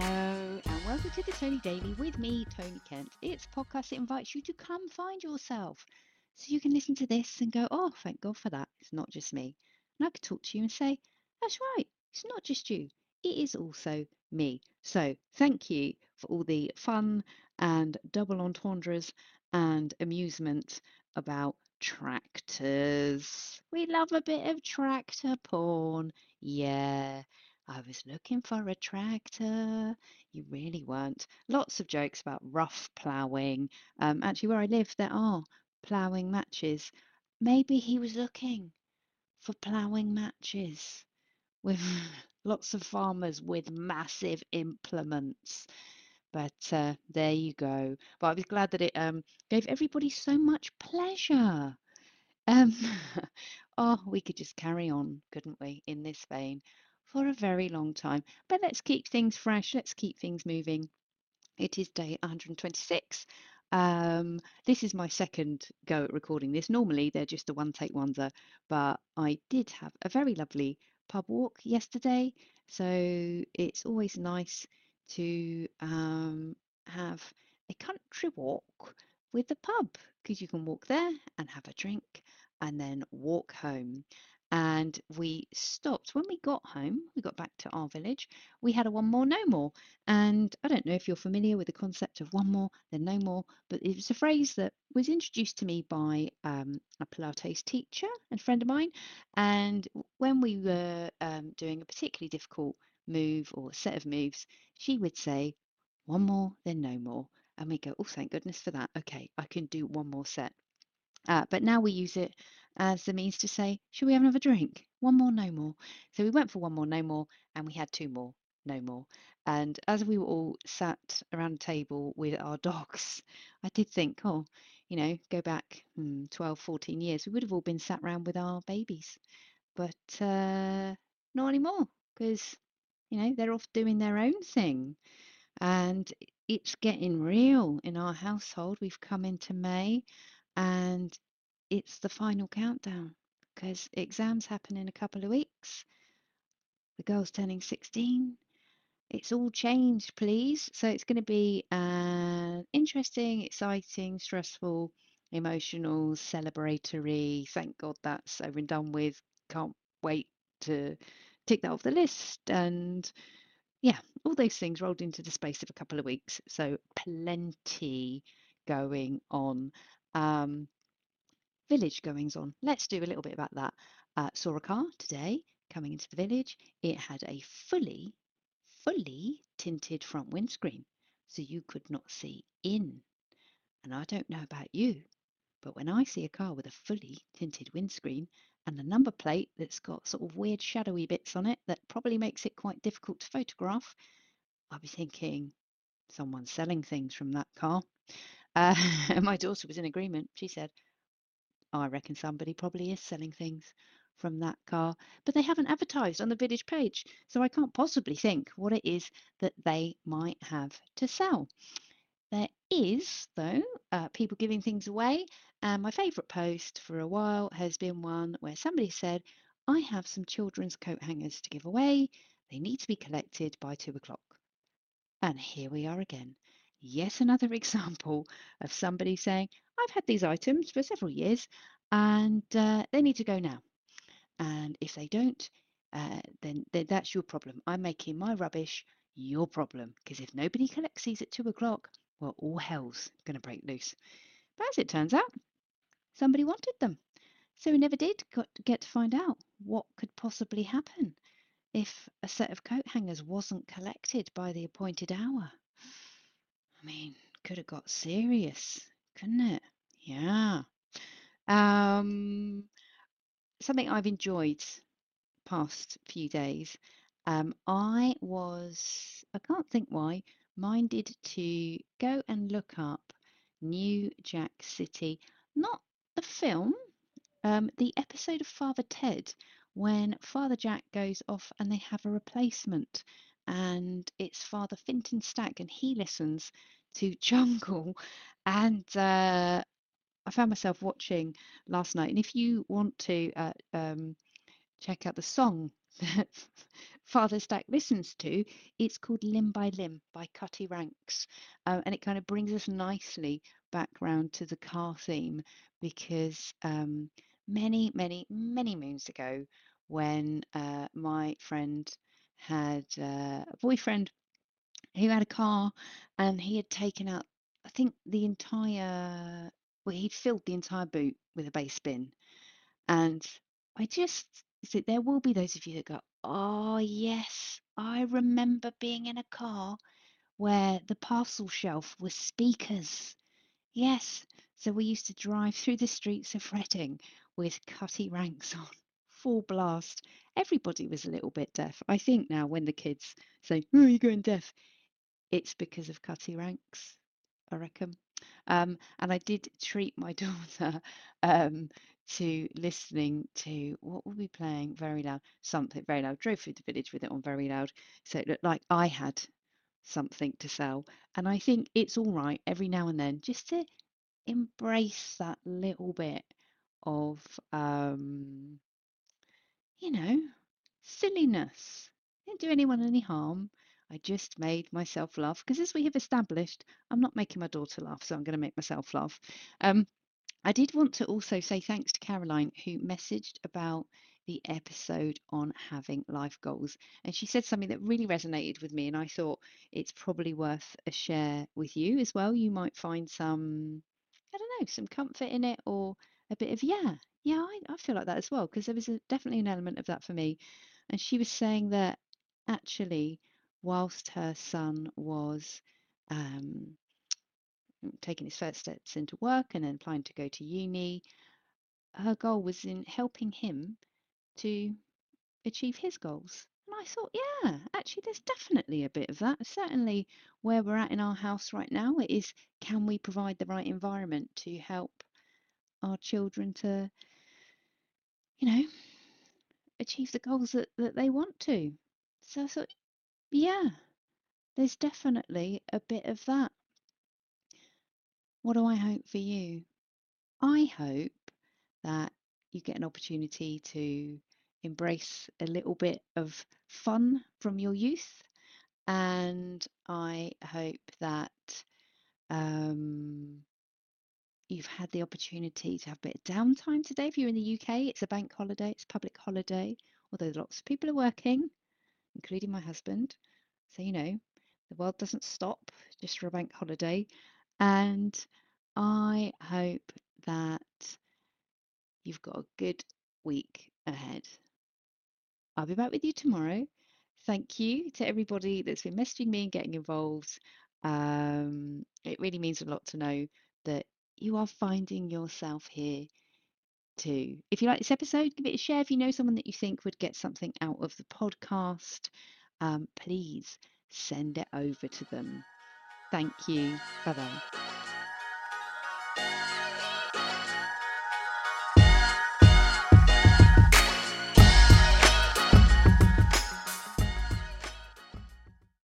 Hello, and welcome to the Toni Daily with me, Toni Kent. It's a podcast that invites you to come find yourself so you can listen to this and go, oh, thank God for that. It's not just me. And I could talk to you and say, that's right, it's not just you, it is also me. So thank you for all the fun and double entendres and amusement about tractors. We love a bit of tractor porn. Yeah. I was looking for a tractor. You really weren't. Lots of jokes about rough ploughing. Um, actually, where I live, there are ploughing matches. Maybe he was looking for ploughing matches with lots of farmers with massive implements. But uh, there you go. But I was glad that it um, gave everybody so much pleasure. Um, oh, we could just carry on, couldn't we, in this vein for a very long time. But let's keep things fresh. Let's keep things moving. It is day 126. Um, this is my second go at recording this. Normally they're just a one take wonder, but I did have a very lovely pub walk yesterday. So it's always nice to um, have a country walk with the pub because you can walk there and have a drink and then walk home. And we stopped when we got home, we got back to our village, we had a one more, no more. And I don't know if you're familiar with the concept of one more, then no more, but it was a phrase that was introduced to me by um, a Pilates teacher and friend of mine. And when we were um, doing a particularly difficult move or set of moves, she would say, one more, then no more. And we go, oh, thank goodness for that. Okay, I can do one more set. Uh, but now we use it as the means to say, should we have another drink? One more, no more. So we went for one more, no more, and we had two more, no more. And as we were all sat around a table with our dogs, I did think, oh, you know, go back hmm, 12, 14 years, we would have all been sat around with our babies. But uh, not anymore, because, you know, they're off doing their own thing. And it's getting real in our household. We've come into May and it's the final countdown because exams happen in a couple of weeks. The girl's turning 16. It's all changed, please. So it's going to be an interesting, exciting, stressful, emotional, celebratory. Thank God that's over and done with. Can't wait to tick that off the list. And yeah, all those things rolled into the space of a couple of weeks. So plenty going on. Um, village goings on. Let's do a little bit about that. Uh, saw a car today coming into the village. It had a fully, fully tinted front windscreen, so you could not see in. And I don't know about you, but when I see a car with a fully tinted windscreen and a number plate that's got sort of weird shadowy bits on it that probably makes it quite difficult to photograph, I'll be thinking someone's selling things from that car. Uh, my daughter was in agreement. She said, I reckon somebody probably is selling things from that car, but they haven't advertised on the village page, so I can't possibly think what it is that they might have to sell. There is, though, uh, people giving things away, and my favourite post for a while has been one where somebody said, I have some children's coat hangers to give away. They need to be collected by two o'clock. And here we are again. Yet another example of somebody saying, I've had these items for several years and uh, they need to go now. And if they don't, uh, then, then that's your problem. I'm making my rubbish your problem because if nobody collects these at two o'clock, well, all hell's going to break loose. But as it turns out, somebody wanted them. So we never did get to find out what could possibly happen if a set of coat hangers wasn't collected by the appointed hour. I mean, could have got serious, couldn't it? Yeah. Um, something I've enjoyed past few days. Um, I was, I can't think why, minded to go and look up New Jack City, not the film, um, the episode of Father Ted when Father Jack goes off and they have a replacement and it's Father Fintan Stack and he listens to Jungle and uh, I found myself watching last night and if you want to uh, um, check out the song that Father Stack listens to. It's called Limb by Limb by Cutty Ranks. Uh, and it kind of brings us nicely back round to the car theme because um, many, many, many moons ago, when uh, my friend had uh, a boyfriend who had a car and he had taken out, I think, the entire, well, he'd filled the entire boot with a bass bin. And I just, so there will be those of you that go, oh, yes, I remember being in a car where the parcel shelf was speakers. Yes. So we used to drive through the streets of Reading with cutty ranks on, full blast. Everybody was a little bit deaf. I think now when the kids say, Oh, you're going deaf, it's because of cutty ranks, I reckon. Um, and I did treat my daughter um, to listening to what were we playing very loud? Something very loud. Drove through the village with it on very loud. So it looked like I had something to sell. And I think it's all right every now and then just to embrace that little bit of, um, you know, silliness. Didn't do anyone any harm. I just made myself laugh because, as we have established, I'm not making my daughter laugh, so I'm going to make myself laugh. Um, I did want to also say thanks to Caroline who messaged about the episode on having life goals. And she said something that really resonated with me. And I thought it's probably worth a share with you as well. You might find some, I don't know, some comfort in it or a bit of, yeah, yeah, I, I feel like that as well. Because there was a, definitely an element of that for me. And she was saying that actually, whilst her son was um, taking his first steps into work and then applying to go to uni, her goal was in helping him to achieve his goals. And I thought, yeah, actually, there's definitely a bit of that. Certainly, where we're at in our house right now, it is can we provide the right environment to help our children to, you know, achieve the goals that, that they want to? So I thought, yeah, there's definitely a bit of that. What do I hope for you? I hope that you get an opportunity to embrace a little bit of fun from your youth. And I hope that um, you've had the opportunity to have a bit of downtime today. If you're in the UK, it's a bank holiday, it's a public holiday, although lots of people are working, including my husband. So, you know, the world doesn't stop just for a bank holiday. And I hope that you've got a good week ahead. I'll be back with you tomorrow. Thank you to everybody that's been messaging me and getting involved. Um, it really means a lot to know that you are finding yourself here If you like this episode, give it a share. If you know someone that you think would get something out of the podcast, um, please send it over to them. Thank you. Bye bye.